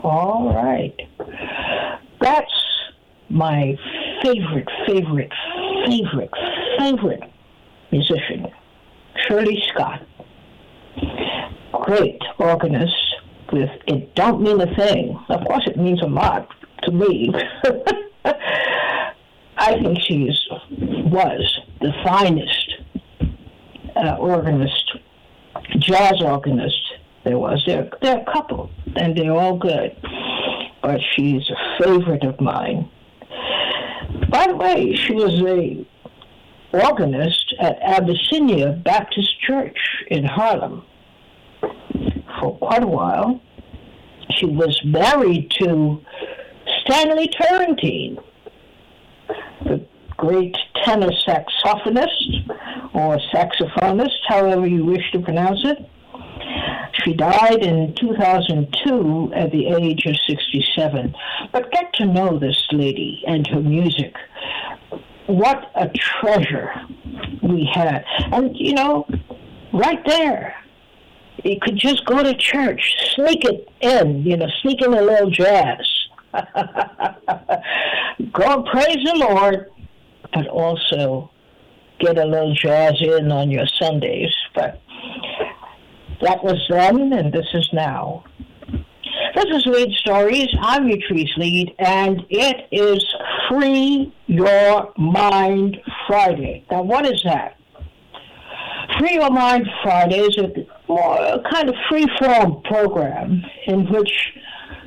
All right. That's my favorite, favorite, favorite, favorite musician, Shirley Scott. Great organist with It Don't Mean a Thing. Of course, it means a lot to me. I think she was the finest uh, organist, jazz organist there was. There, there are a couple, and they're all good, but she's a favorite of mine. By the way, she was a organist at Abyssinian Baptist Church in Harlem for quite a while. She was married to Stanley Turrentine, the great tenor saxophonist or saxophonist, however you wish to pronounce it. She died in 2002 at the age of 67. But get to know this lady and her music. What a treasure we had. And, you know, right there, you could just go to church, sneak it in, you know, sneak in a little jazz. go and praise the Lord, but also get a little jazz in on your Sundays. But that was then, and this is now. This is Leid Stories. I'm Utrice Leid, and it is Free Your Mind Friday. Now, what is that? Free Your Mind Friday is a, a kind of free-form program in which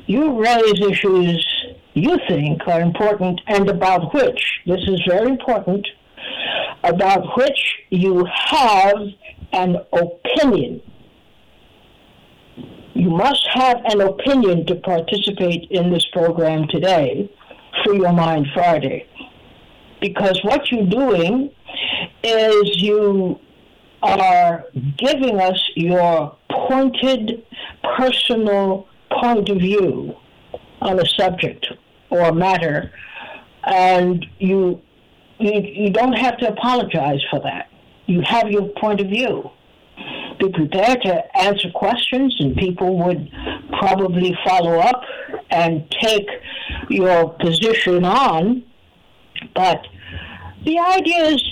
you raise issues you think are important and about which, this is very important, about which you have an opinion. You must have an opinion to participate in this program today, Free Your Mind Friday. Because what you're doing is you are giving us your pointed personal point of view on a subject or matter, and you, you you don't have to apologize for that. You have your point of view be prepared to answer questions, and people would probably follow up and take your position on. But the idea is,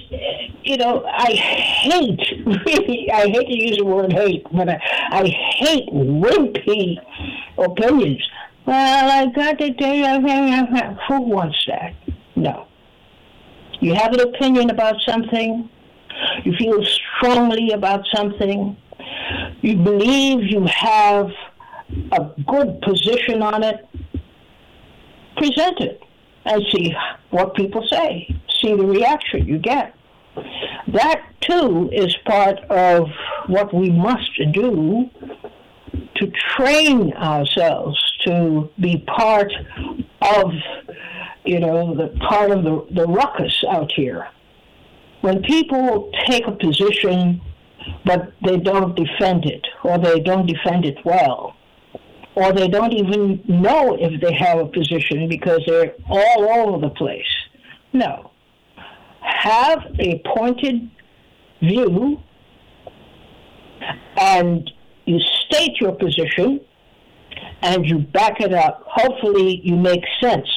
you know, I hate, really, I hate to use the word hate, but I, I hate wimpy opinions. Well, I got to tell you, who wants that? No. You have an opinion about something, you feel strongly about something, you believe you have a good position on it, present it and see what people say, see the reaction you get. That too is part of what we must do to train ourselves to be part of, you know, the part of the, the ruckus out here when people take a position but they don't defend it or they don't defend it well or they don't even know if they have a position because they're all over the place. No. Have a pointed view and you state your position and you back it up. Hopefully, you make sense.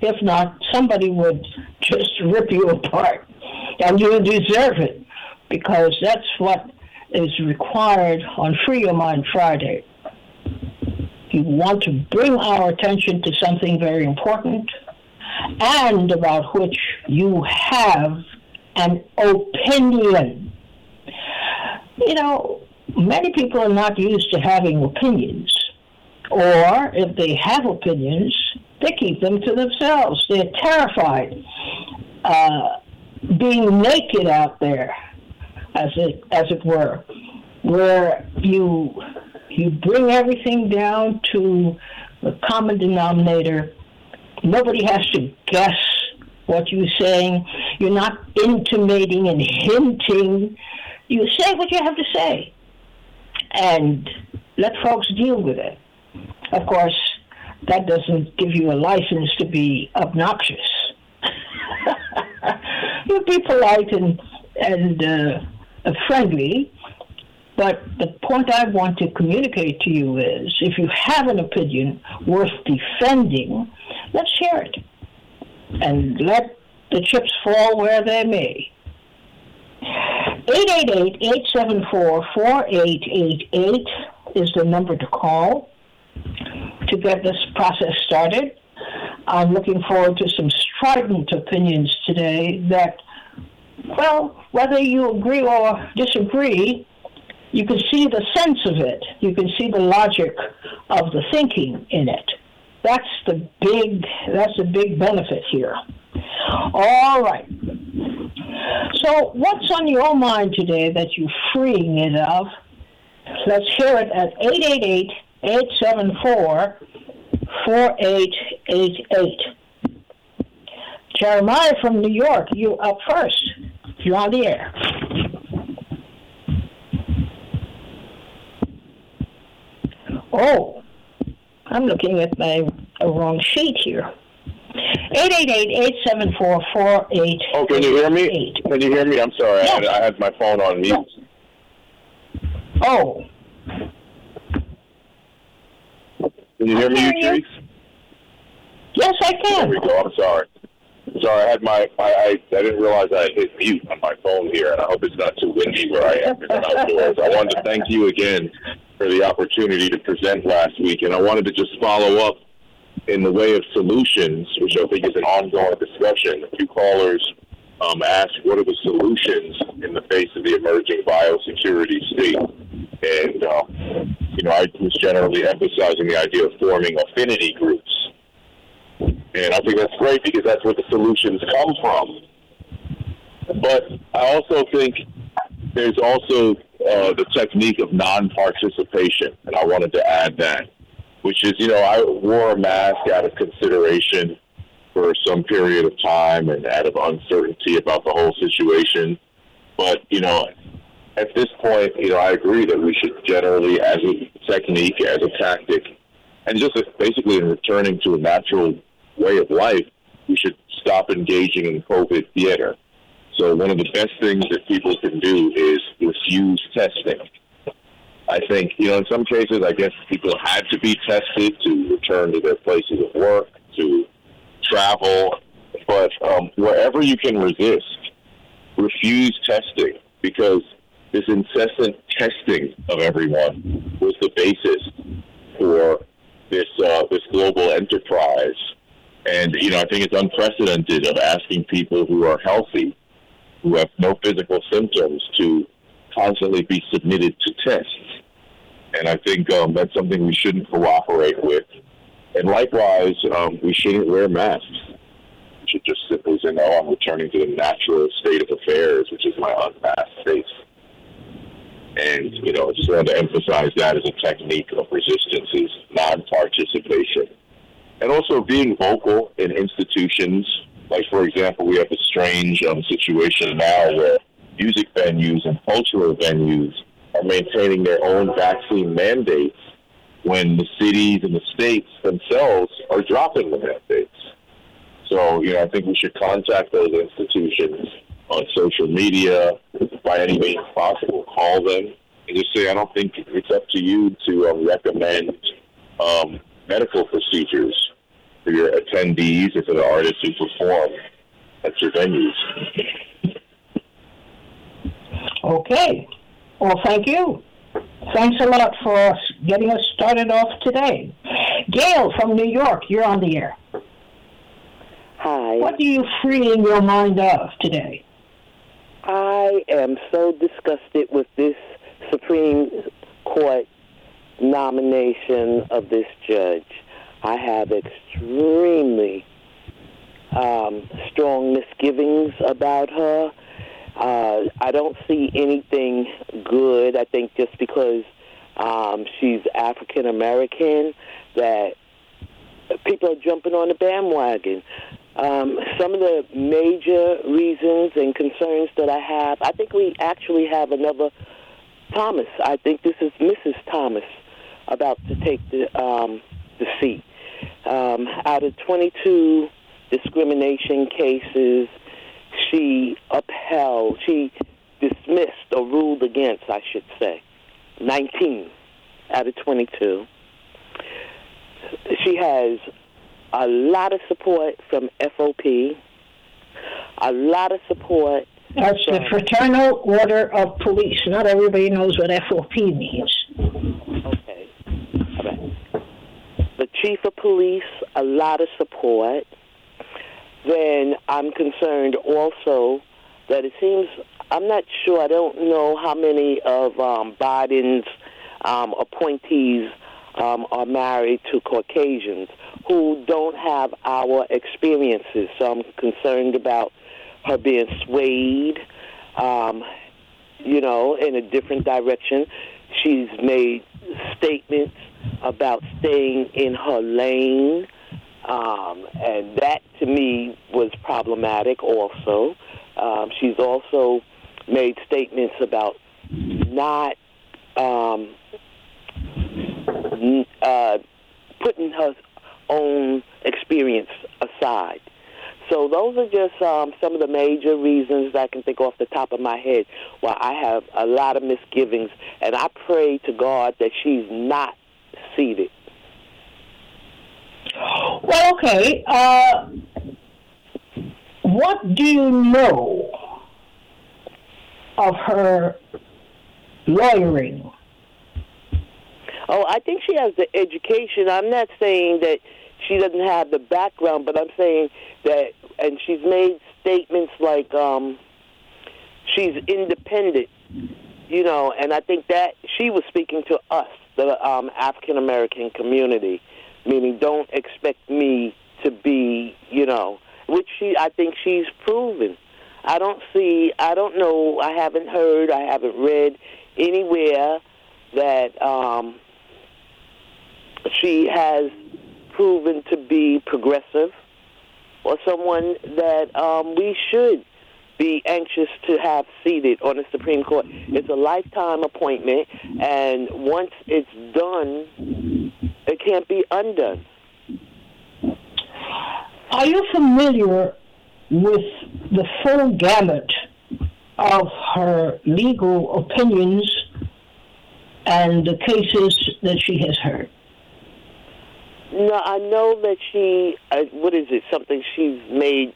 If not, somebody would just rip you apart and you deserve it because that's what is required on Free Your Mind Friday. You want to bring our attention to something very important and about which you have an opinion. You know, many people are not used to having opinions, or if they have opinions, they keep them to themselves. They're terrified. Uh, being naked out there, as it as it were, where you you bring everything down to the common denominator. Nobody has to guess what you're saying. You're not intimating and hinting. You say what you have to say, and let folks deal with it. Of course, that doesn't give you a license to be obnoxious. you be polite and and uh, friendly, But the point I want to communicate to you is if you have an opinion worth defending, let's hear it. And let the chips fall where they may. 888-874-4888 is the number to call to get this process started. I'm looking forward to some strident opinions today that, well, whether you agree or disagree, you can see the sense of it. You can see the logic of the thinking in it. That's the big that's the big benefit here. All right. So what's on your mind today that you're freeing it of? Let's hear it at 888 874 4888. Jeremiah from New York, you up first. You're on the air. Oh, I'm looking at my wrong sheet here. 888-874-4888. Oh, can you hear me? Can you hear me? I'm sorry. Yes. I, had, I had my phone on mute. Oh. Can you hear me, you, Yes, I can. There we go. I'm sorry. Sorry, I had my I, I I didn't realize I had hit mute on my phone here, and I hope it's not too windy where I am because I'm outdoors. I wanted to thank you again for the opportunity to present last week, and I wanted to just follow up in the way of solutions, which I think is an ongoing discussion. A few callers um, asked what are the solutions in the face of the emerging biosecurity state, and uh, you know I was generally emphasizing the idea of forming affinity groups and I think that's great because that's where the solutions come from. But I also think there's also uh, the technique of non-participation, and I wanted to add that, which is, you know, I wore a mask out of consideration for some period of time and out of uncertainty about the whole situation. But, you know, at this point, you know, I agree that we should generally, as a technique, as a tactic, and just basically in returning to a natural way of life, we should stop engaging in COVID theater. So one of the best things that people can do is refuse testing. I think, you know, in some cases, I guess people had to be tested to return to their places of work, to travel. But um, wherever you can resist, refuse testing because this incessant testing of everyone was the basis for this uh, this global enterprise and, you know, I think it's unprecedented of asking people who are healthy, who have no physical symptoms, to constantly be submitted to tests. And I think um, that's something we shouldn't cooperate with. And likewise, um, we shouldn't wear masks. We should just simply say, no, I'm returning to the natural state of affairs, which is my unmasked state. And, you know, I just wanted to emphasize that as a technique of resistance is non-participation and also being vocal in institutions. Like, for example, we have a strange um, situation now where music venues and cultural venues are maintaining their own vaccine mandates when the cities and the states themselves are dropping the mandates. So, you know, I think we should contact those institutions on social media by any means possible. Call them and just say, I don't think it's up to you to um, recommend um, medical procedures for your attendees or for the artists who perform at your venues. Okay. Well, thank you. Thanks a lot for getting us started off today. Gail from New York, you're on the air. Hi. What are you freeing your mind of today? I am so disgusted with this Supreme Court nomination of this judge. I have extremely um, strong misgivings about her. Uh, I don't see anything good. I think just because um, she's African American, that people are jumping on the bandwagon. Um, some of the major reasons and concerns that I have, I think we actually have another Thomas. I think this is Mrs. Thomas about to take the um, the seat. Um, out of 22 discrimination cases, she upheld, she dismissed or ruled against, I should say, 19 out of 22. She has a lot of support from FOP, a lot of support. That's the Fraternal Order of Police. Not everybody knows what FOP means. Okay. All right. The chief of police, a lot of support. Then I'm concerned also that it seems I'm not sure. I don't know how many of um, Biden's um, appointees um, are married to Caucasians who don't have our experiences. So I'm concerned about her being swayed, um, you know, in a different direction. She's made statements about staying in her lane, um, and that to me was problematic also. Um, she's also made statements about not um, uh, putting her own experience aside. So those are just um, some of the major reasons I can think off the top of my head why I have a lot of misgivings, and I pray to God that she's not seated. Well, okay. Uh, what do you know of her lawyering? Oh, I think she has the education. I'm not saying that she doesn't have the background, but I'm saying that, and she's made statements like um, she's independent, you know, and I think that she was speaking to us, the um, African American community, meaning don't expect me to be, you know, which she, I think she's proven. I don't see, I don't know, I haven't heard, I haven't read anywhere that um, she has proven to be progressive or someone that um, we should be anxious to have seated on the Supreme Court. It's a lifetime appointment, and once it's done, can't be undone. Are you familiar with the full gamut of her legal opinions and the cases that she has heard? No, I know that she, uh, what is it, something she's made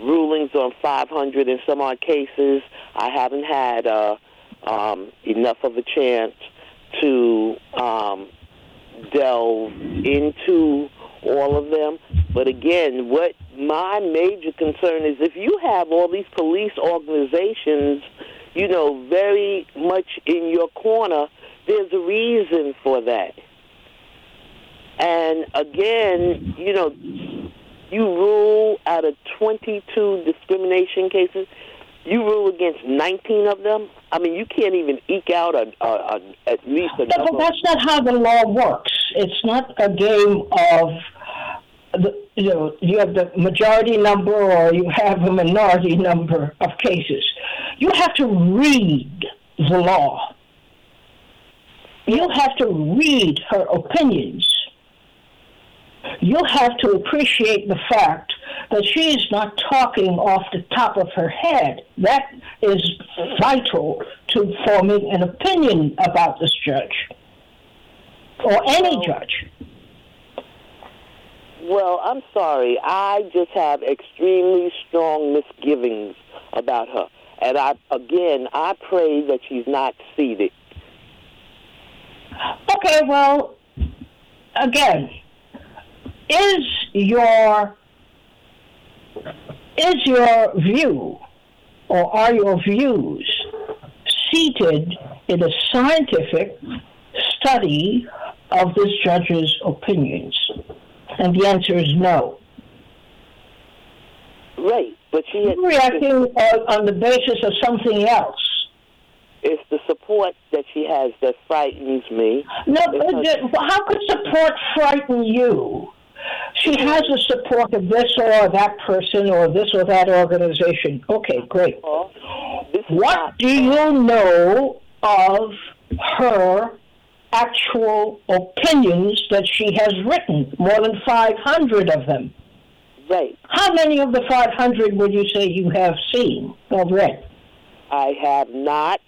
rulings on 500 in some odd cases. I haven't had uh, um, enough of a chance to um, delve into all of them. But again, what my major concern is if you have all these police organizations, you know, very much in your corner, there's a reason for that. And again, you know, you rule out of 22 discrimination cases, you rule against 19 of them. I mean, you can't even eke out a, a, a at least a. But, but that's not how the law works. It's not a game of. The, you know, you have the majority number or you have a minority number of cases. You have to read the law. You have to read her opinions you have to appreciate the fact that she is not talking off the top of her head. That is vital to forming an opinion about this judge or any judge. Well, I'm sorry. I just have extremely strong misgivings about her. And I again, I pray that she's not seated. Okay, well, again, is your is your view or are your views seated in a scientific study of this judge's opinions? And the answer is no. Right, but she You're reacting on, on the basis of something else. It's the support that she has that frightens me. No, how could support frighten you? She has the support of this or that person or this or that organization. Okay, great. What do you know of her actual opinions that she has written? More than 500 of them. Right. How many of the 500 would you say you have seen or read? I have not.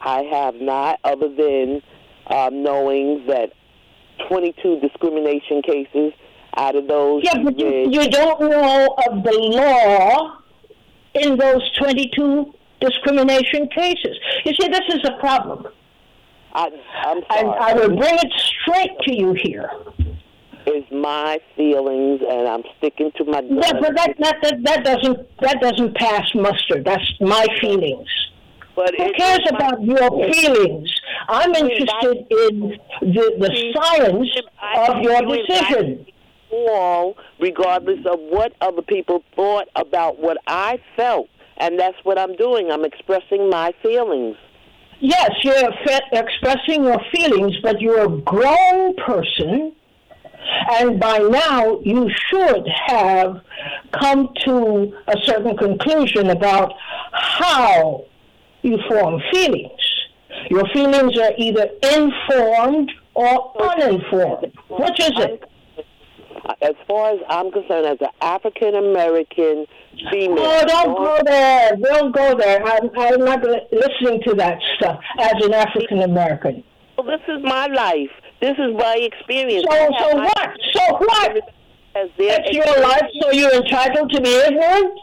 I have not, other than um, knowing that 22 discrimination cases out of those. Yeah, but you, you don't know of the law in those 22 discrimination cases. You see, this is a problem. I, I'm sorry. I will bring it straight to you here. is my feelings, and I'm sticking to my Yeah, but that, that, that, that doesn't that doesn't pass muster. That's my feelings. But Who cares my- about your feelings? I'm interested in the, the science of your decision. All, regardless of what other people thought about what I felt. And that's what I'm doing. I'm expressing my feelings. Yes, you're fe- expressing your feelings, but you're a grown person, and by now you should have come to a certain conclusion about how you form feelings. Your feelings are either informed or uninformed. Which is it? Uh, as far as I'm concerned, as an African American female, Oh, don't go there. Don't go there. I'm, I'm not li- listening to that stuff as an African American. Well, this is my life. This is my experience. So, I so what? So what? As It's your life, so you're entitled to be ignorant.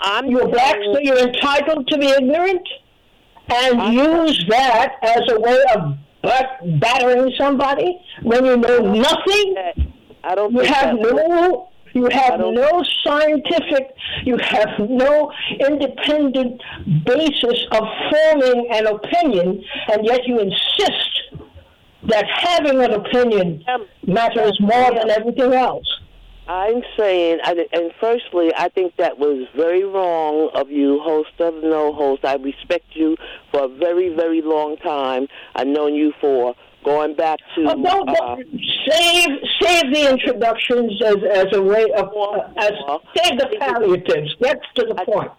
I'm You're black, so you're entitled to be ignorant, and use that as a way of butt battering somebody when you know nothing. I don't You have no. You have no scientific, you have no independent basis of forming an opinion, and yet you insist that having an opinion matters more than everything else. I'm saying, and firstly, I think that was very wrong of you, host of no host. I respect you for a very, very long time. I've known you for going back to. Oh, don't, uh, don't save save the introductions as, as a way of uh, as save the palliatives. Get to the point.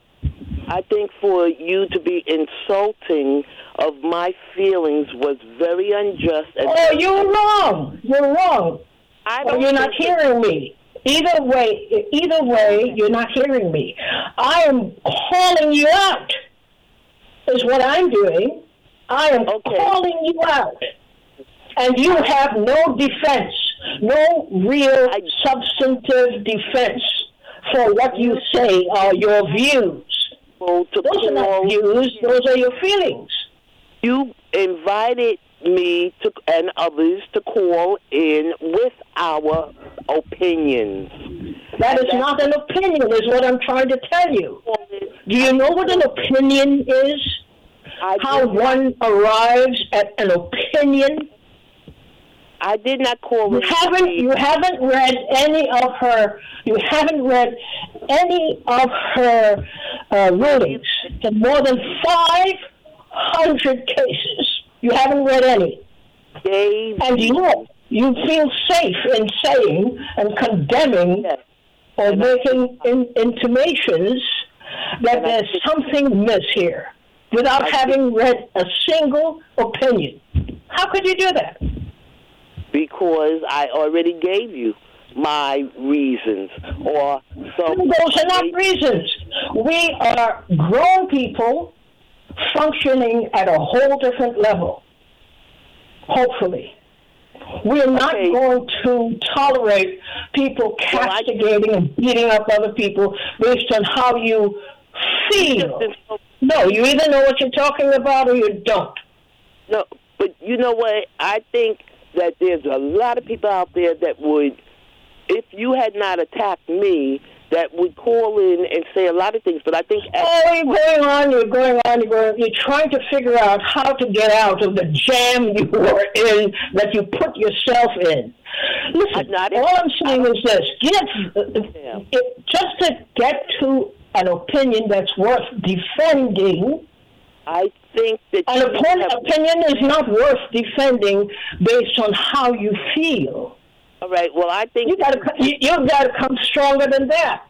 I think for you to be insulting of my feelings was very unjust. And Oh, you're wrong. You're wrong. I Or you're not hearing me. Either way, either way, you're not hearing me. I am calling you out. Is what I'm doing. I am Okay. calling you out, and you have no defense, no real substantive defense for what you say are your views. Oh, those are not views. Those are your feelings. you invited me to and others to call in with our opinions. That is not an opinion. Is what I'm trying to tell you. Do you know what an opinion is? How one arrives at an opinion. I did not call You haven't you haven't read any of her you haven't read any of her uh, rulings in more than five hundred cases. You haven't read any, gave and you you feel safe in saying and condemning Yes. or making in, intimations that there's something amiss here without having read a single opinion. How could you do that? Because I already gave you my reasons or some. Those are not reasons. We are grown people functioning at a whole different level. Hopefully. We're not Okay. going to tolerate people castigating and beating up other people based on how you feel. No, you either know what you're talking about or you don't. No, but you know what? I think that there's a lot of people out there that would, if you had not attacked me, that would call in and say a lot of things. But I think Oh, you're going on, you're going on, you're going. You're trying to figure out how to get out of the jam you were in that you put yourself in. Listen, I'm all I'm saying is this: get Yeah. it, just to get to an opinion that's worth defending. I think that An opinion, have, opinion is not worth defending based on how you feel. all right. Well, I think You got you, you've got to come stronger than that.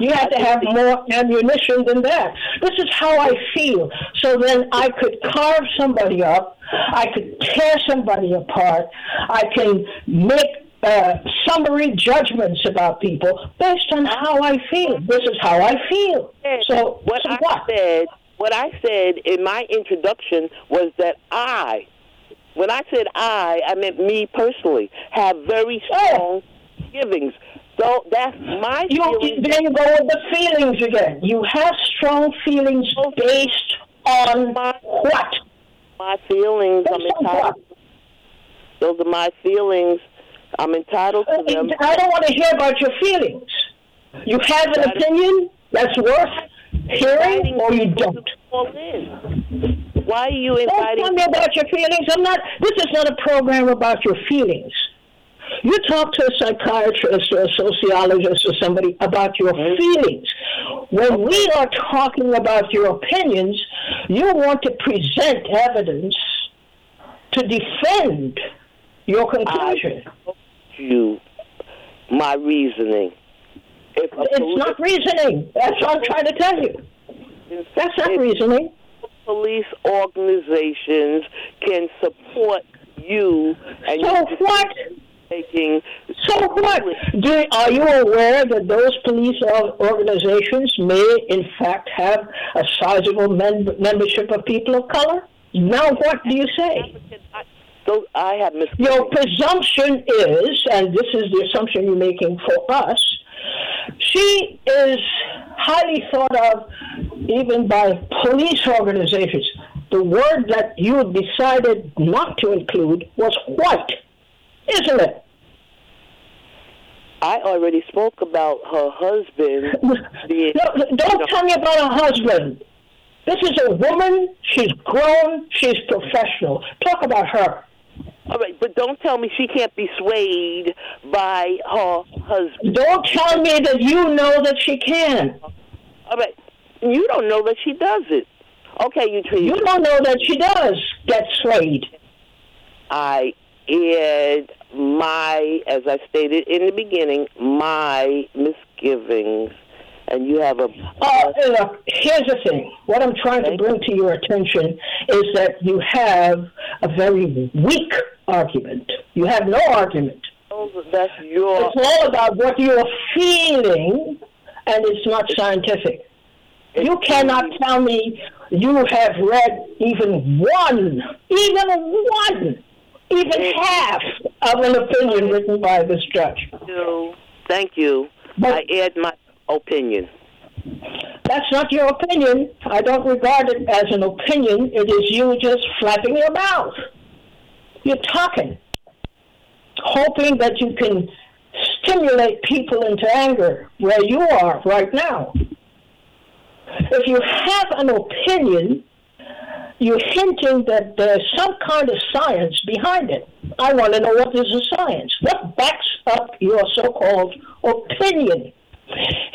You have to have more ammunition than that. This is how I feel. So then I could carve somebody up. I could tear somebody apart. I can make uh, summary judgments about people based on how I feel. This is how I feel. So, what so I what? said what I said in my introduction was that I, when I said I, I meant me personally, have very strong givings. So that's my You, feeling. there you go with the feelings again. You have strong feelings based on what? My feelings. I'm entitled. Those are my feelings. I'm entitled to them. I don't want to hear about your feelings. You have an opinion that's worth hearing, or you don't. to call in. Why are you Don't inviting? tell me about your feelings. I'm not. This is not a program about your feelings. You talk to a psychiatrist or a sociologist or somebody about your mm-hmm. feelings. When we are talking about your opinions, you want to present evidence to defend your conclusion. you my reasoning. It's not reasoning. That's what I'm trying to tell you. That's not reasoning. police organizations can support you and So you what? taking So what? Do, are you aware that those police organizations may, in fact, have a sizable mem- membership of people of color? Now, what do you say? So I have mis- Your presumption is, and this is the assumption you're making for us, she is highly thought of even by police organizations. The word that you decided not to include was white, isn't it? I already spoke about her husband being No, don't tell me about her husband. This is a woman. She's grown. She's professional. Talk about her. All right, but don't tell me she can't be swayed by her husband. Don't tell me that you know that she can. All right, you don't know that she does it. Okay, you treat You don't know that she does get swayed. I aired my, as I stated in the beginning, my misgivings, and you have a. Uh, look, here's the thing. What I'm trying to bring to your attention is that you have a very weak argument. You have no argument. That's your. It's all about what you're feeling, and it's not scientific. You cannot tell me you have read even one, even one, even half of an opinion written by this judge. you. Thank you. I add my opinion. That's not your opinion. I don't regard it as an opinion. It is you just flapping your mouth. You're talking, hoping that you can stimulate people into anger where you are right now. If you have an opinion, you're hinting that there's some kind of science behind it. I want to know what is the science. What backs up your so-called opinion?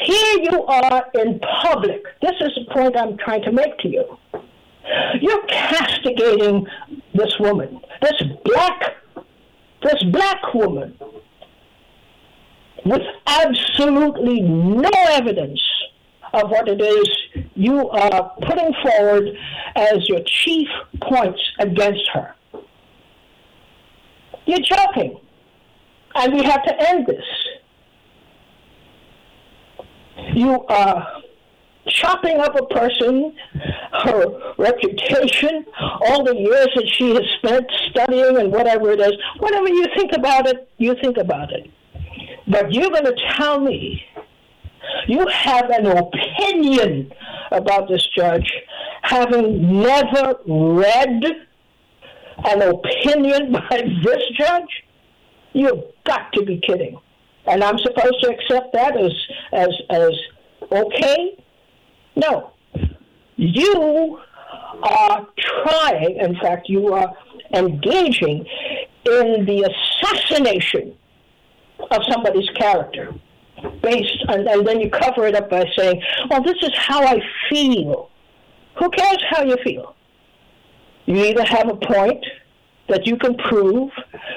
Here you are in public. This is the point I'm trying to make to you. You're castigating this woman, this black, this black woman, with absolutely no evidence of what it is you are putting forward as your chief points against her. You're joking. And we have to end this. You are chopping up a person, her reputation, all the years that she has spent studying and whatever it is. Whatever you think about it, you think about it. But you're going to tell me you have an opinion about this judge, having never read an opinion by this judge? You've got to be kidding. And I'm supposed to accept that as as as okay? No. You are trying, in fact, you are engaging in the assassination of somebody's character based on, and then you cover it up by saying, well, this is how I feel. Who cares how you feel? You either have a point that you can prove,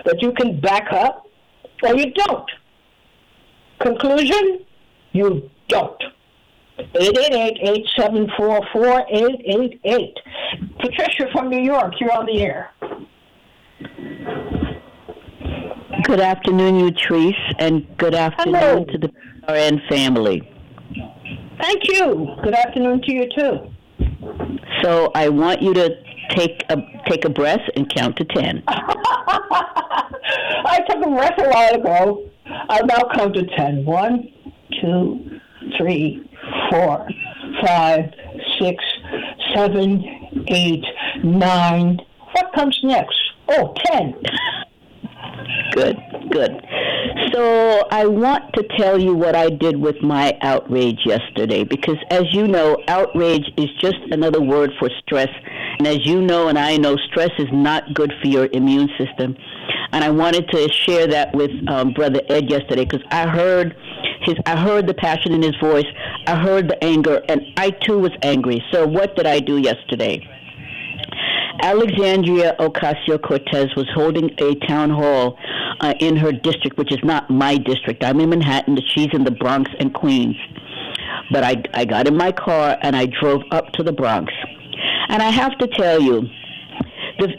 that you can back up, or you don't. Conclusion? You don't. 888-874-4888. Patricia from New York, you're on the air. Good afternoon, Utrice, and good afternoon Hello. to the RN family. Thank you. Good afternoon to you, too. So I want you to take a take a breath and count to ten. I took a breath a while ago. I'll now count to ten. One, two, three, four, five, six, seven, eight, nine. What comes next? Oh, ten. Good, good. So I want to tell you what I did with my outrage yesterday because, as you know, outrage is just another word for stress. And as you know, and I know, stress is not good for your immune system. And I wanted to share that with um, Brother Ed yesterday because I heard his, I heard the passion in his voice, I heard the anger, and I too was angry. So what did I do yesterday? Alexandria Ocasio Cortez was holding a town hall uh, in her district, which is not my district. I'm in Manhattan, she's in the Bronx and Queens. But I, I got in my car and I drove up to the Bronx. And I have to tell you,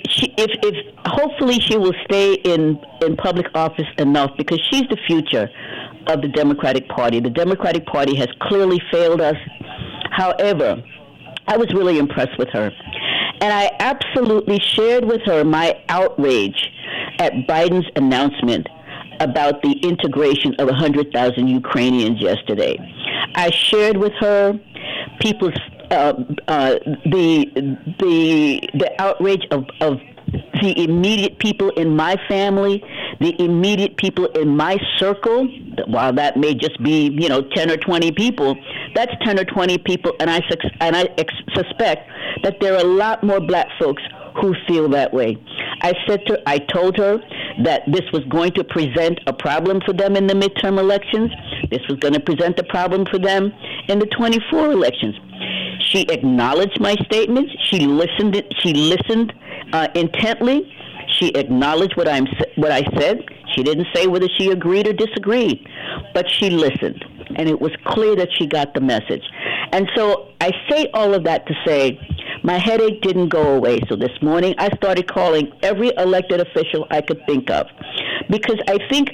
she, if, if hopefully she will stay in, in public office enough because she's the future of the Democratic Party. The Democratic Party has clearly failed us. However, I was really impressed with her. And I absolutely shared with her my outrage at Biden's announcement about the integration of 100,000 Ukrainians yesterday. I shared with her people's uh, uh, the the the outrage of, of the immediate people in my family, the immediate people in my circle, while that may just be, you know, 10 or 20 people, that's 10 or 20 people, and I, and I ex- suspect that there are a lot more black folks who feel that way. I said to I told her that this was going to present a problem for them in the midterm elections. This was going to present a problem for them in the 24 elections. She acknowledged my statements. She listened. She listened uh, intently. She acknowledged what I'm what I said. She didn't say whether she agreed or disagreed, but she listened, and it was clear that she got the message. And so I say all of that to say my headache didn't go away. So this morning I started calling every elected official I could think of. Because I think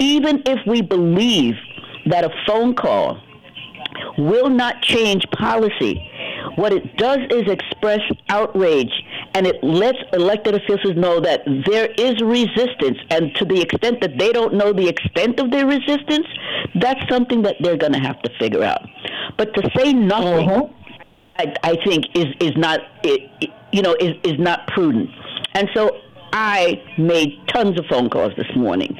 even if we believe that a phone call will not change policy, what it does is express outrage and it lets elected officials know that there is resistance. And to the extent that they don't know the extent of their resistance, that's something that they're going to have to figure out. But to say nothing. Uh-huh I, I think is is not you know is is not prudent, and so I made tons of phone calls this morning.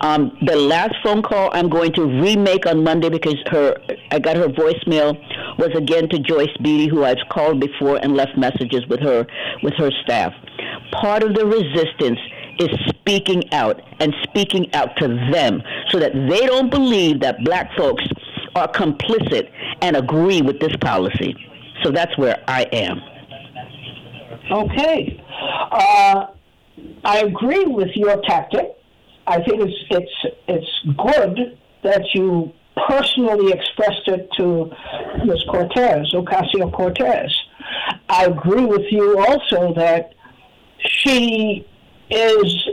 Um, the last phone call I'm going to remake on Monday because her I got her voicemail was again to Joyce Beatty, who I've called before and left messages with her with her staff. Part of the resistance is speaking out and speaking out to them so that they don't believe that black folks are complicit and agree with this policy. So that's where I am. Okay. Uh, I agree with your tactic. I think it's it's it's good that you personally expressed it to Ms. Cortez, Ocasio Cortez. I agree with you also that she is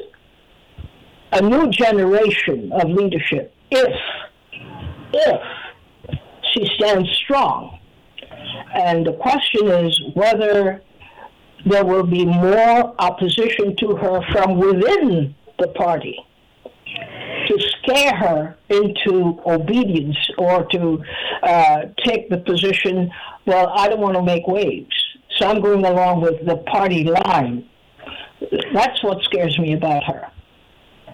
a new generation of leadership if if she stands strong and the question is whether there will be more opposition to her from within the party to scare her into obedience or to uh, take the position, well, I don't want to make waves, so I'm going along with the party line. That's what scares me about her.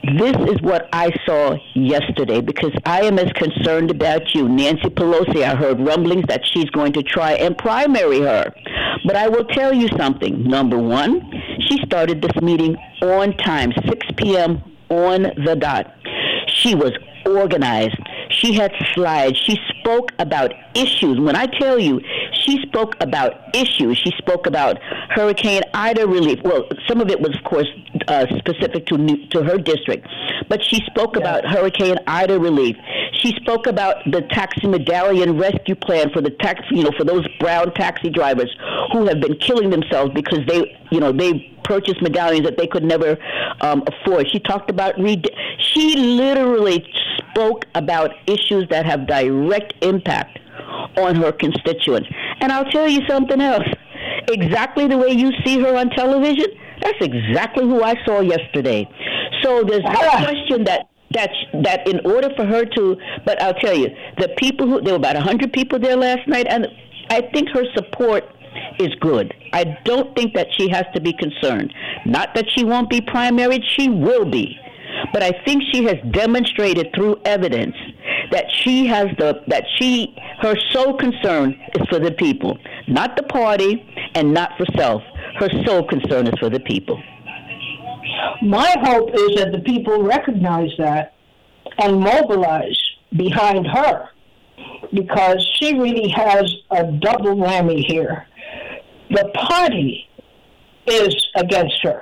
This is what I saw yesterday because I am as concerned about you. Nancy Pelosi, I heard rumblings that she's going to try and primary her. But I will tell you something. Number one, she started this meeting on time, 6 p.m. on the dot. She was organized. She had slides. She spoke about issues. When I tell you, she spoke about issues. She spoke about Hurricane Ida relief. Well, some of it was, of course, uh, specific to New, to her district, but she spoke yeah. about Hurricane Ida relief. She spoke about the taxi medallion rescue plan for the tax, you know, for those brown taxi drivers who have been killing themselves because they, you know, they purchased medallions that they could never um, afford. She talked about re- she literally spoke about issues that have direct impact on her constituents. And I'll tell you something else. Exactly the way you see her on television, that's exactly who I saw yesterday. So there's no ah. question that that that in order for her to but I'll tell you, the people who there were about a hundred people there last night and I think her support is good. I don't think that she has to be concerned. Not that she won't be primaried, she will be. But I think she has demonstrated through evidence that she has the that she her sole concern is for the people, not the party and not for self. Her sole concern is for the people. My hope is that the people recognize that and mobilize behind her because she really has a double whammy here. The party is against her.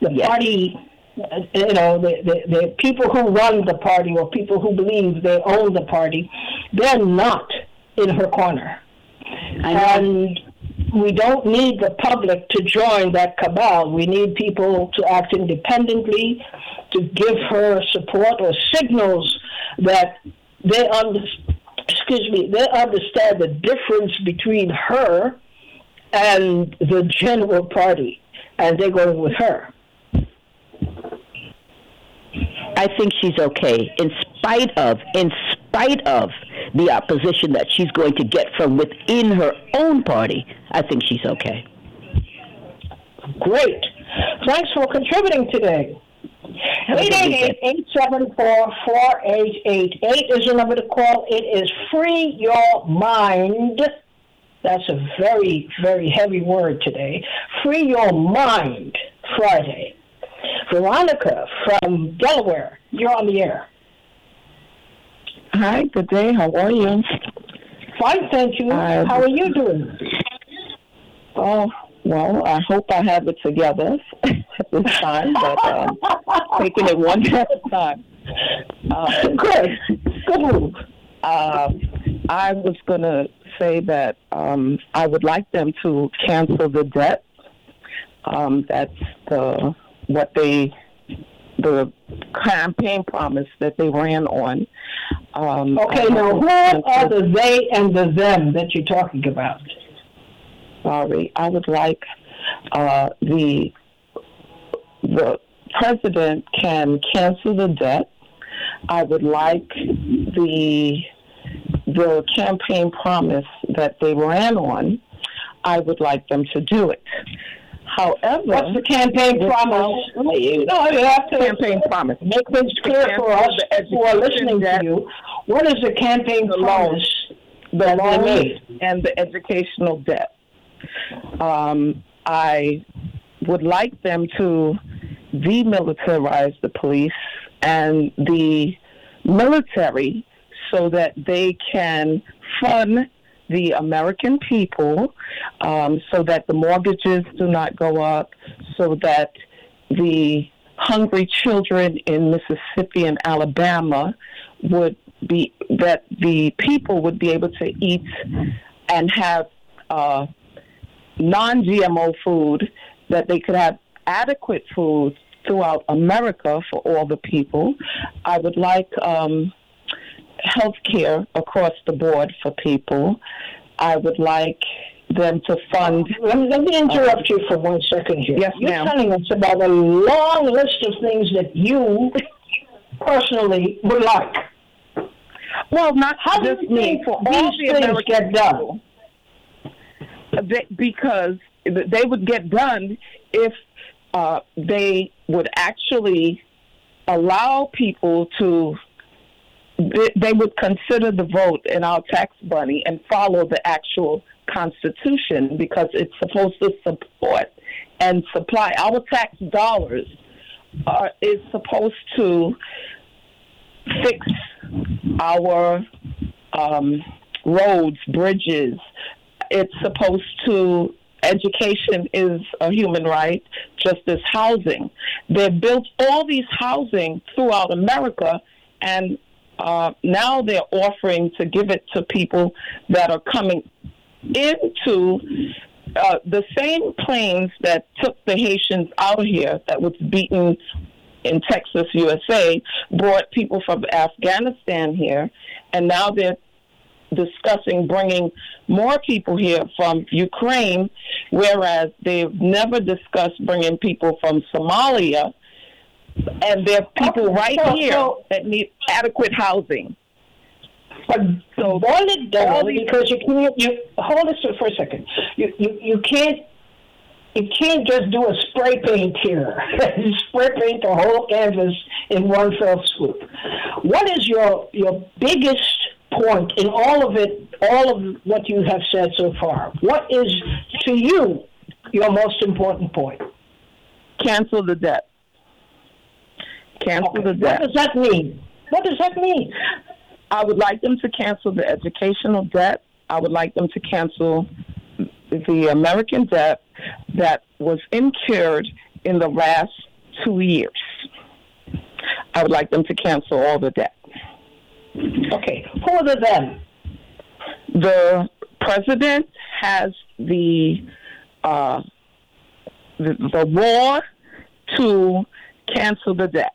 The yes. party you know, the, the, the people who run the party or people who believe they own the party, they're not in her corner. And we don't need the public to join that cabal. We need people to act independently, to give her support or signals that they understand. Excuse me, they understand the difference between her and the general party, and they're going with her. I think she's okay, in spite of, in spite of the opposition that she's going to get from within her own party. I think she's okay. Great. Thanks for contributing today. 888-874-4888 is the number to call. It is free your mind. That's a very, very heavy word today. Free your mind Friday. Veronica from Delaware, you're on the air. Hi, good day. How are you? Fine, thank you. Uh, How are you doing? Oh, well, I hope I have it together at this time, but um, taking it one at a time. Uh, Good. Good move. Uh, I was going to say that um, I would like them to cancel the debt. Um, that's the what they the campaign promise that they ran on. Um, okay, now who are the they and the them that you're talking about? Sorry, I would like uh, the the president can cancel the debt. I would like the the campaign promise that they ran on. I would like them to do it. However, what's the campaign promise? You know, you have to campaign promise. Make things clear for us who are listening to you. What is the campaign the promise the loan and the educational debt? Um, I would like them to demilitarize the police and the military so that they can fund the American people um, so that the mortgages do not go up, so that the hungry children in Mississippi and Alabama would be, that the people would be able to eat and have uh, non GMO food, that they could have adequate food throughout America for all the people. I would like. Um, health care across the board for people. I would like them to fund. Let me, let me interrupt you for one second here. Yes, You're ma'am. telling us about a long list of things that you personally would like. Well, not How just do you me. For all these the things get done. They, because they would get done if uh, they would actually allow people to they would consider the vote in our tax money and follow the actual constitution because it's supposed to support and supply our tax dollars uh, is supposed to fix our um, roads, bridges. It's supposed to education is a human right, just as housing. They've built all these housing throughout America, and uh, now they're offering to give it to people that are coming into uh, the same planes that took the Haitians out of here, that was beaten in Texas, USA, brought people from Afghanistan here, and now they're discussing bringing more people here from Ukraine, whereas they've never discussed bringing people from Somalia. And there are people right so, here so, that need adequate housing. But so boil it down because you can't. You hold this for a second. You you you can't. You can't just do a spray paint here. spray paint the whole canvas in one fell swoop. What is your your biggest point in all of it, all of what you have said so far? What is to you your most important point? Cancel the debt. Cancel Okay. the debt. What does that mean? What does that mean? I would like them to cancel the educational debt. I would like them to cancel the American debt that was incurred in the last two years. I would like them to cancel all the debt. Okay, who are the them? The president has the uh, the, the law to cancel the debt.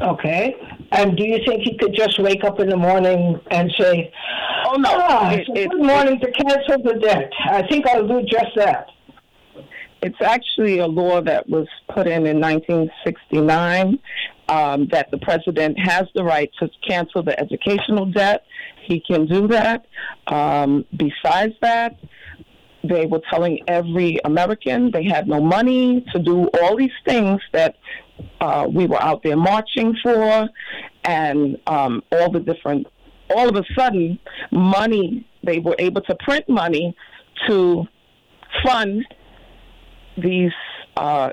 Okay, and do you think he could just wake up in the morning and say, Oh no! "Ah, It- it- good morning to cancel the debt"? I think I'll do just that. It's actually a law that was put in in 1969 um, that the president has the right to cancel the educational debt. He can do that. Um, besides that, they were telling every American they had no money to do all these things that uh, we were out there marching for, and um, all the different. All of a sudden, money they were able to print money to fund these uh,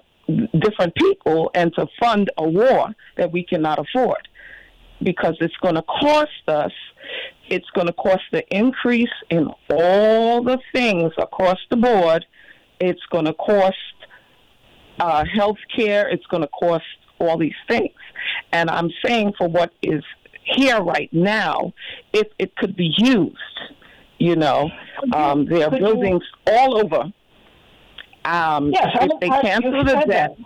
different people and to fund a war that we cannot afford because it's going to cost us it's going to cost the increase in all the things across the board it's going to cost uh, health care it's going to cost all these things and i'm saying for what is here right now if it could be used you know um, there are Could you- buildings all over um, Yes, if they cancel the debt,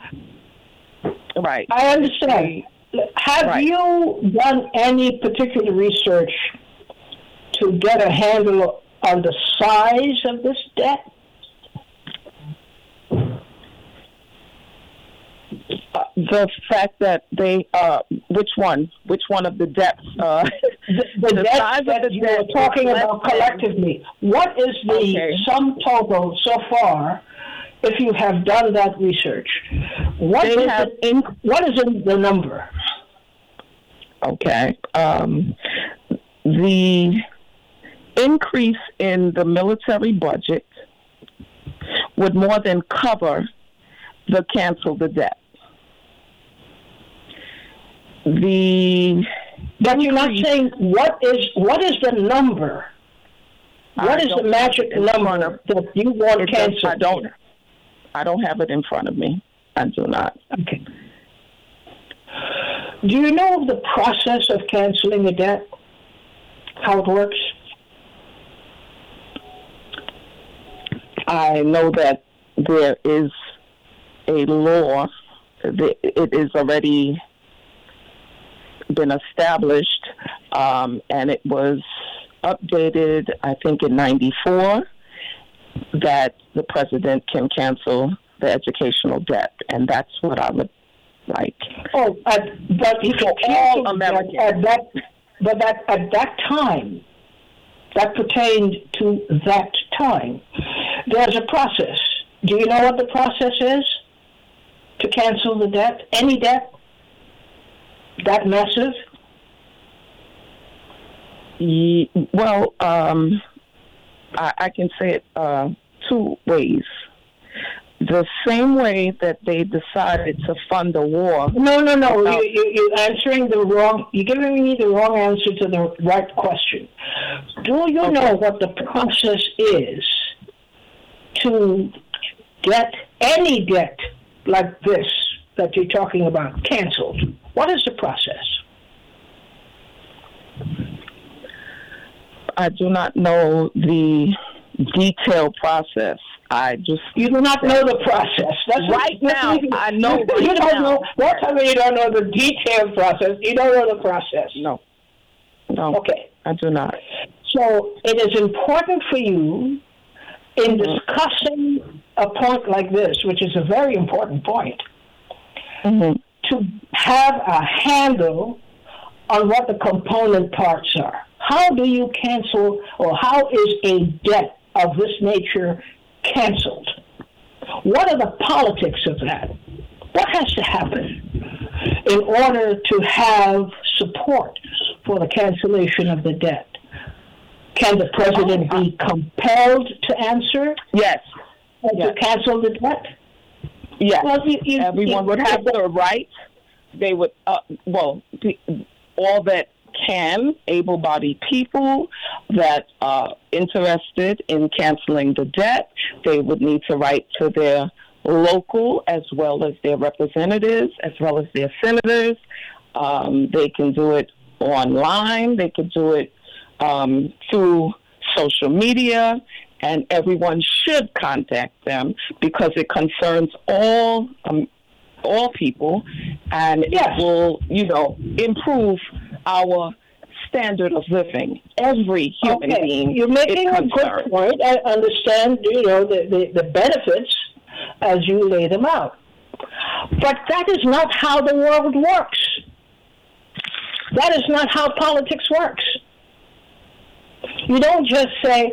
right? I understand. Have Right. you done any particular research to get a handle on the size of this debt? Uh, the fact that they, uh, which one, which one of the debts? Uh, The, the, The debt size of that the you debt were talking about collectively. What is the Okay. sum total so far, if you have done that research? What is have the, in, what is in the number? okay. Um, the increase in the military budget would more than cover the cancel the debt. The But you're not saying what is what is the number? What I is the magic have it in front number that you want does- I don't. I don't have it in front of me. I do not. Okay. Do you know the process of canceling a debt? How it works? I know that there is a law. that It is already been established, um, and it was updated, I think, in '94, that the president can cancel the educational debt, and that's what I would like. Oh, at, but he For all Americans. at that, but that at that time, that pertained to that time. There's a process. Do you know what the process is to cancel the debt? Any debt? That massive? Ye- Well, um, I, I can say it uh, two ways. The same way that they decided to fund the war. No, no, no. You, you, you're answering the wrong. You're giving me the wrong answer to the right question. Do you know what the process is to get any debt like this that you're talking about canceled? What is the process? I do not know the detailed process. I just You do not know the process. That's Right that's now, what I know You right don't now. know. Tell me you don't know the detailed process. You don't know the process. no. No. Okay. I do not. So it is important for you in discussing a point like this, which is a very important point, Mm-hmm. To have a handle on what the component parts are. How do you cancel, or how is a debt of this nature canceled? What are the politics of that? What has to happen in order to have support for the cancellation of the debt? Can the president be compelled to answer Yes. or to cancel the debt? Yes. Well, you, you, Everyone you- would have the right. They would, uh, well, all that can, able bodied people that are interested in canceling the debt, they would need to write to their local as well as their representatives, as well as their senators. Um, they can do it online, they can do it um, through social media, and everyone should contact them because it concerns all um, all people, and Yes. it will, you know, improve our standard of living. Every human okay. being You're making a good point. I understand, you know, the, the, the benefits as you lay them out. But that is not how the world works. That is not how politics works. You don't just say,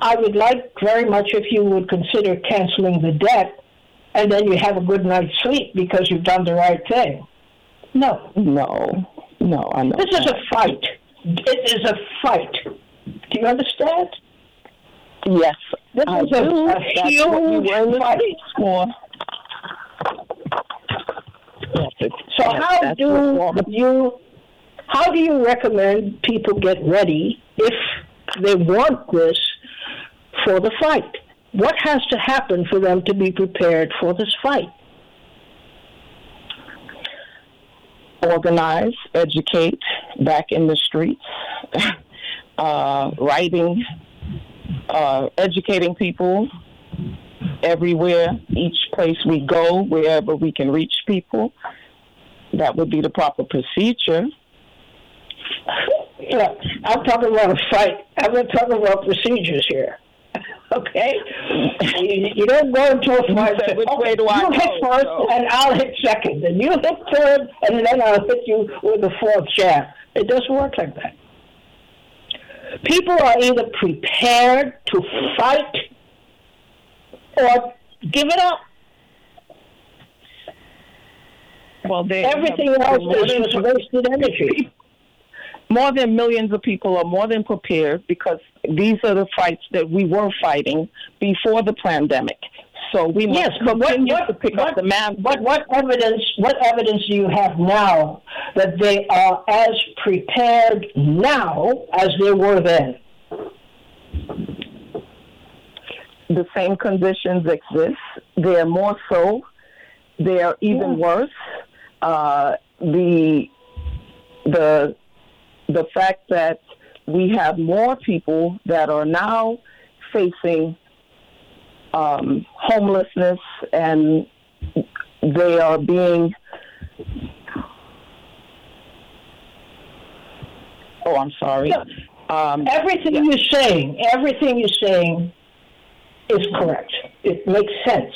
I would like very much if you would consider canceling the debt, and then you have a good night's sleep because you've done the right thing. No. No, no, I know. This is a fight. It is a fight. Do you understand? yes. This I is a, do. a we huge fight. for. Yes, So yes, how do you how do you recommend people get ready if they want this for the fight? What has to happen for them to be prepared for this fight? organize, educate, back in the streets, uh, writing, uh, educating people everywhere, each place we go, wherever we can reach people. That would be the proper procedure. Yeah, I'm talking about a fight. I'm not talking about procedures here. Okay, you, you don't go into a fight. said, "Which "Okay, way do I you hit first, So- and I'll hit second, and you hit third, and then I'll hit you with the fourth jab. It doesn't work like that. People are either prepared to fight or give it up. Well, they Everything else is just wasted energy. More than millions of people are more than prepared because these are the fights that we were fighting before the pandemic. So we must Yes, but what, continue what, to pick what, up the man. what, what evidence what evidence do you have now that they are as prepared now as they were then? the same conditions exist. They're more so. They're even worse. Uh, the the the fact that we have more people that are now facing um, homelessness and they are being oh i'm sorry um, Everything Yeah. you're saying, everything you're saying is correct. It makes sense.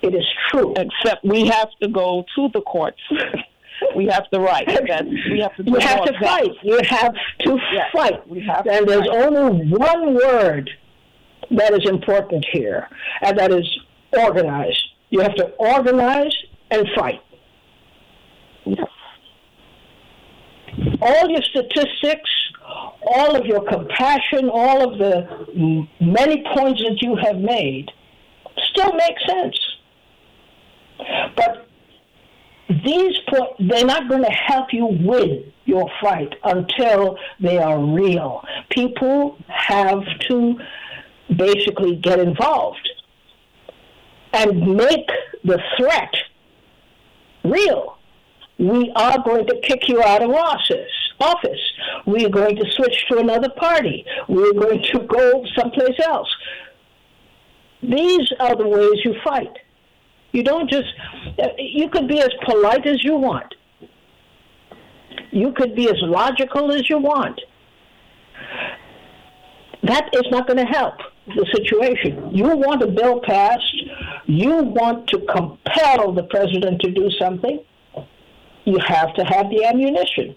It is true. except we have to go to the courts. we have to write. That we have to. You have to that. fight. You have to Yes, fight. we have to and there's fight. only one word that is important here, and that is organize. You have to organize and fight. Yes. all your statistics, all of your compassion, all of the many points that you have made still make sense. But these they're not going to help you win your fight until they are real. People have to basically get involved and make the threat real we are going to kick you out of office. Office. We are going to switch to another party. We are going to go someplace else. These are the ways you fight. You don't just. uh, You could be as polite as you want. You could be as logical as you want. that is not going to help the situation. You want a bill passed, you want to compel the president to do something, you have to have the ammunition.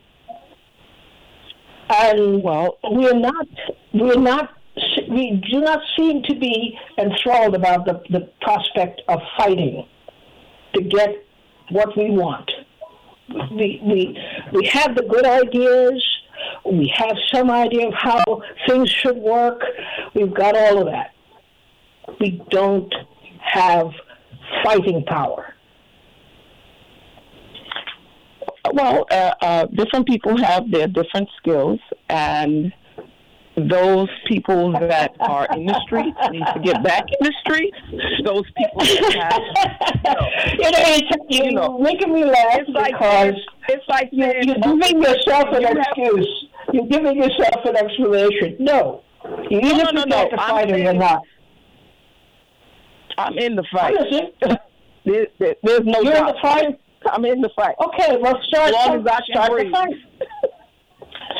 And well, we're not, we're not, we do not seem to be enthralled about the, the prospect of fighting to get what we want. We, we, we have the good ideas, we have some idea of how things should work. We've got all of that. We don't have fighting power. Well, uh, uh, different people have their different skills, and those people that are in the streets need to get back in the streets. Those people that have, you know, it's, you, you know, making me laugh it's like, because it's like you, you're giving yourself an you excuse. Have, you're giving yourself an explanation. No, you either no, no, no, to fight or you're not. I'm in the fight. there, there, there's no. You're doubt. in the fight. I'm in the fight. Okay, well start. As long as I start the fight.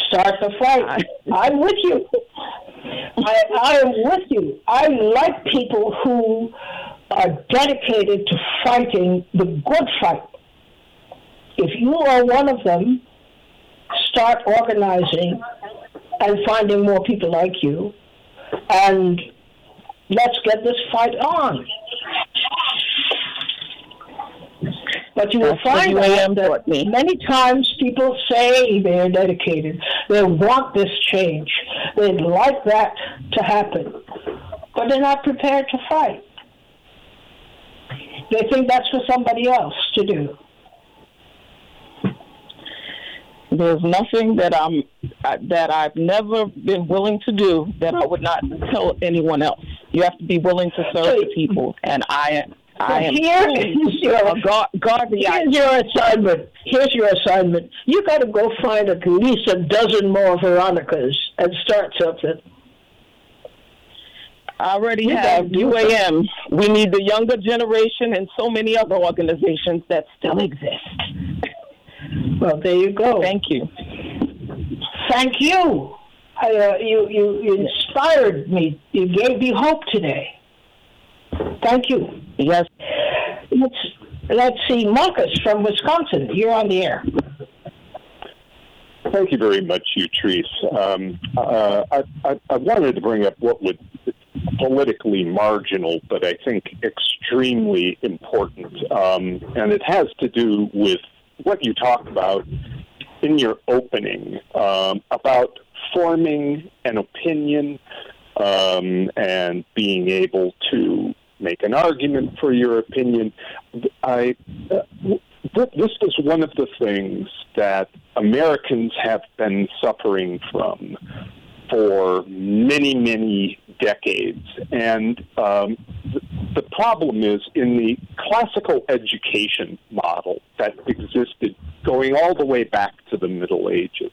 Start the fight. I'm with you. I, I am with you. I like people who are dedicated to fighting the good fight. If you are one of them, start organizing and finding more people like you, and let's get this fight on. But you will find that, that many times people say they're dedicated. They want this change. They'd like that to happen. But they're not prepared to fight. They think that's for somebody else to do. There's nothing that I'm uh, that I've never been willing to do that I would not tell anyone else. You have to be willing to serve the people, and I I am here is your God, God here's your assignment. Here's your assignment. You got to go find at least a dozen more Veronicas and start something. I already you have UAM. We need the younger generation and so many other organizations that still exist. well, there you go. Thank you. Thank you. I, uh, you you inspired me. You gave me hope today. Thank you. Yes. Let's let's see, Marcus from Wisconsin. You're on the air. Thank you very much, Utrice. Um, uh, I, I, I, wanted to bring up what would politically marginal, but I think extremely important, um, and it has to do with what you talked about in your opening um, about forming an opinion um, and being able to make an argument for your opinion. I, uh, this is one of the things that Americans have been suffering from for many, many decades. And um, the problem is in the classical education model that existed going all the way back to the Middle Ages,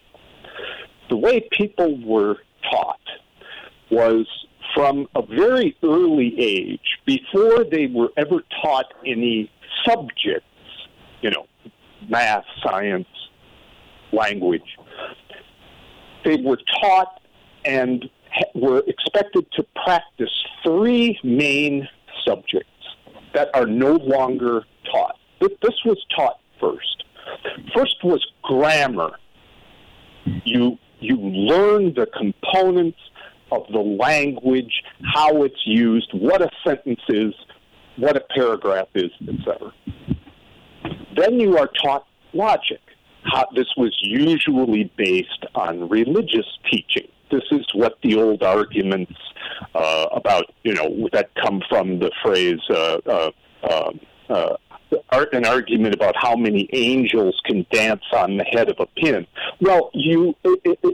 the way people were taught was from a very early age, before they were ever taught any subjects, you know, math, science, language, they were taught and were expected to practice three main subjects that are no longer taught. This was taught first. First was grammar. You you learn the components of the language, how it's used, what a sentence is, what a paragraph is, etc. Then you are taught logic. How, this was usually based on religious teaching. This is what the old arguments uh, about, you know, that come from the phrase uh, uh, um, uh an argument about how many angels can dance on the head of a pin. Well, you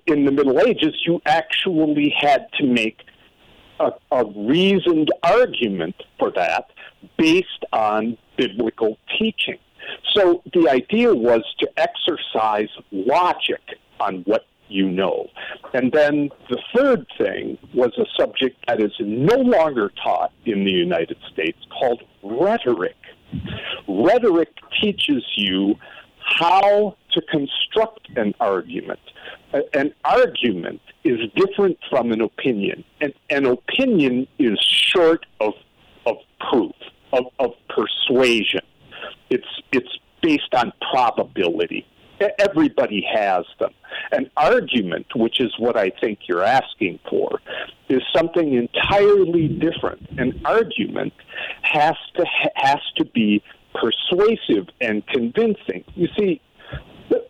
in the Middle Ages, you actually had to make a, a reasoned argument for that based on biblical teaching. So the idea was to exercise logic on what you know. And then the third thing was a subject that is no longer taught in the United States called rhetoric. Rhetoric teaches you how to construct an argument. An argument is different from an opinion. and an opinion is short of, of proof, of, of persuasion. It's, it's based on probability. Everybody has them. An argument, which is what I think you're asking for, is something entirely different. An argument has to has to be persuasive and convincing. You see,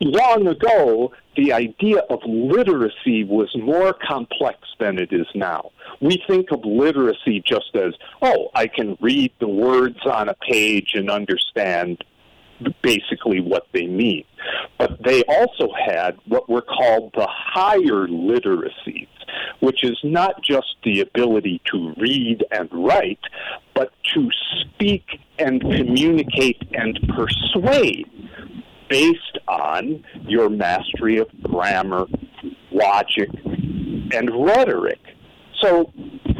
long ago, the idea of literacy was more complex than it is now. We think of literacy just as, oh, I can read the words on a page and understand basically what they mean. But they also had what were called the higher literacies, which is not just the ability to read and write, but to speak and communicate and persuade based on your mastery of grammar, logic, and rhetoric. So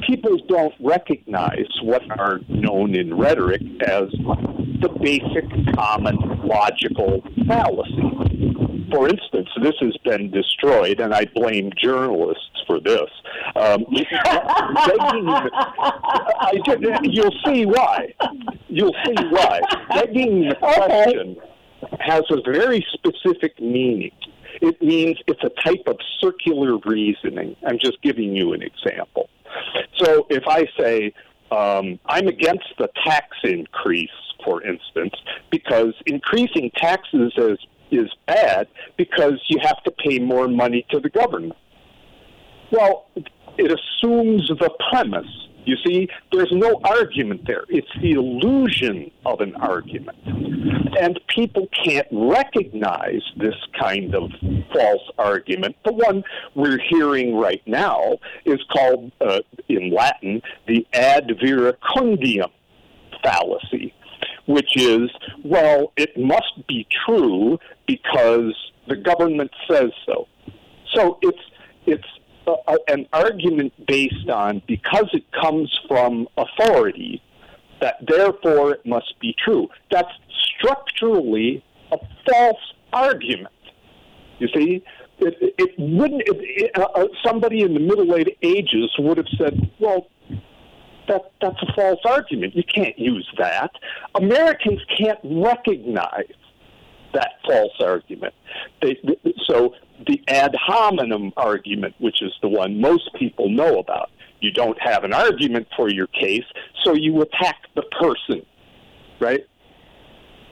people don't recognize what are known in rhetoric as the basic common logical fallacy. For instance, this has been destroyed, and I blame journalists for this. Um, I you'll see why. You'll see why. Begging the question has a very specific meaning. It means it's a type of circular reasoning. I'm just giving you an example. So if I say, um, I'm against the tax increase, for instance, because increasing taxes is, is bad because you have to pay more money to the government. Well, it assumes the premise you see, there's no argument there. It's the illusion of an argument. And people can't recognize this kind of false argument. The one we're hearing right now is called, uh, in Latin, the ad verecundiam fallacy, which is, well, it must be true because the government says so. So it's it's an argument based on because it comes from authority that therefore it must be true. That's structurally a false argument. You see, it, it wouldn't. It, uh, uh somebody in the Middle Ages would have said, "Well, that that's a false argument. You can't use that." Americans can't recognize that false argument. They, so the ad hominem argument, which is the one most people know about, you don't have an argument for your case, so you attack the person, right?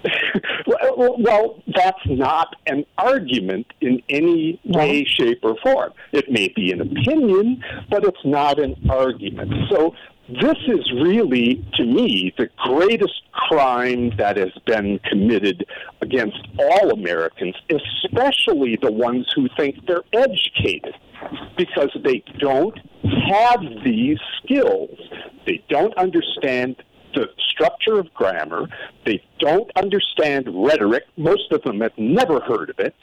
well, that's not an argument in any way, shape, or form. It may be an opinion, but it's not an argument. So this is really, to me, the greatest crime that has been committed against all Americans, especially the ones who think they're educated, because they don't have these skills. They don't understand the structure of grammar. They don't understand rhetoric. Most of them have never heard of it.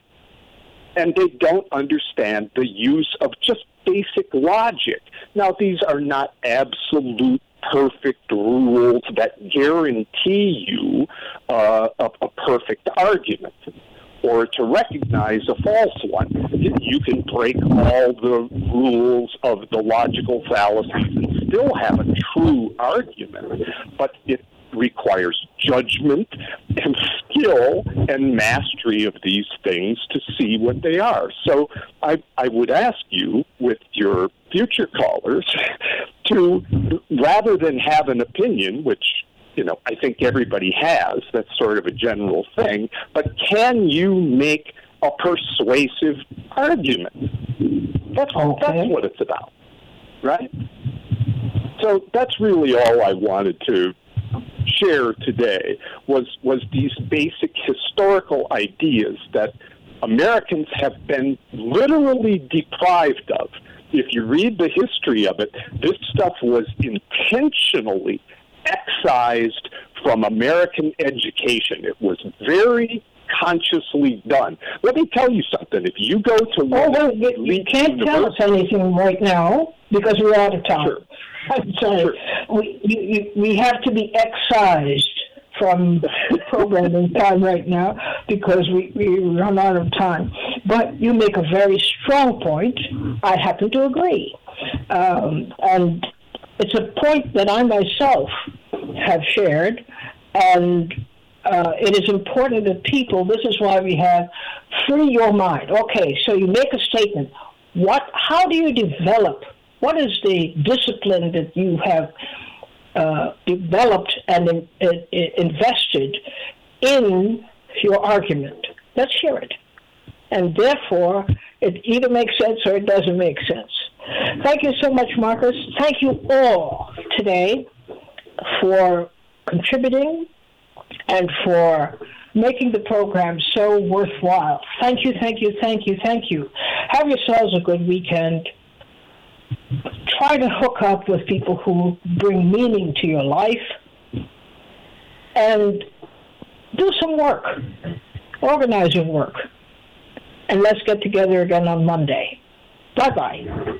And they don't understand the use of just basic logic. Now, these are not absolute perfect rules that guarantee you uh, a, a perfect argument or to recognize a false one. You can break all the rules of the logical fallacies and still have a true argument, but it requires judgment and skill and mastery of these things to see what they are. So I, I would ask you, with your future callers, to rather than have an opinion, which you know I think everybody has, that's sort of a general thing, but can you make a persuasive argument? That's okay. that's what it's about, right? So that's really all I wanted to share today was was these basic historical ideas that Americans have been literally deprived of. If you read the history of it, this stuff was intentionally excised from American education. It was very consciously done. Let me tell you something. If you go to oh, well, you can't tell us anything right now because we're out of time. Sure. I'm sorry. Sure. We, we have to be excised from programming time right now because we, we run out of time. But you make a very strong point. I happen to agree. Um, and it's a point that I myself have shared, and uh, it is important that people, this is why we have free your mind. Okay, so you make a statement. What, how do you develop? What is the discipline that you have uh, developed and in, in, invested in your argument? Let's hear it. And therefore, it either makes sense or it doesn't make sense. Thank you so much, Marcus. Thank you all today for contributing and for making the program so worthwhile. Thank you, thank you, thank you, thank you. Have yourselves a good weekend. Try to hook up with people who bring meaning to your life and do some work, organizing work. And let's get together again on Monday. Bye bye.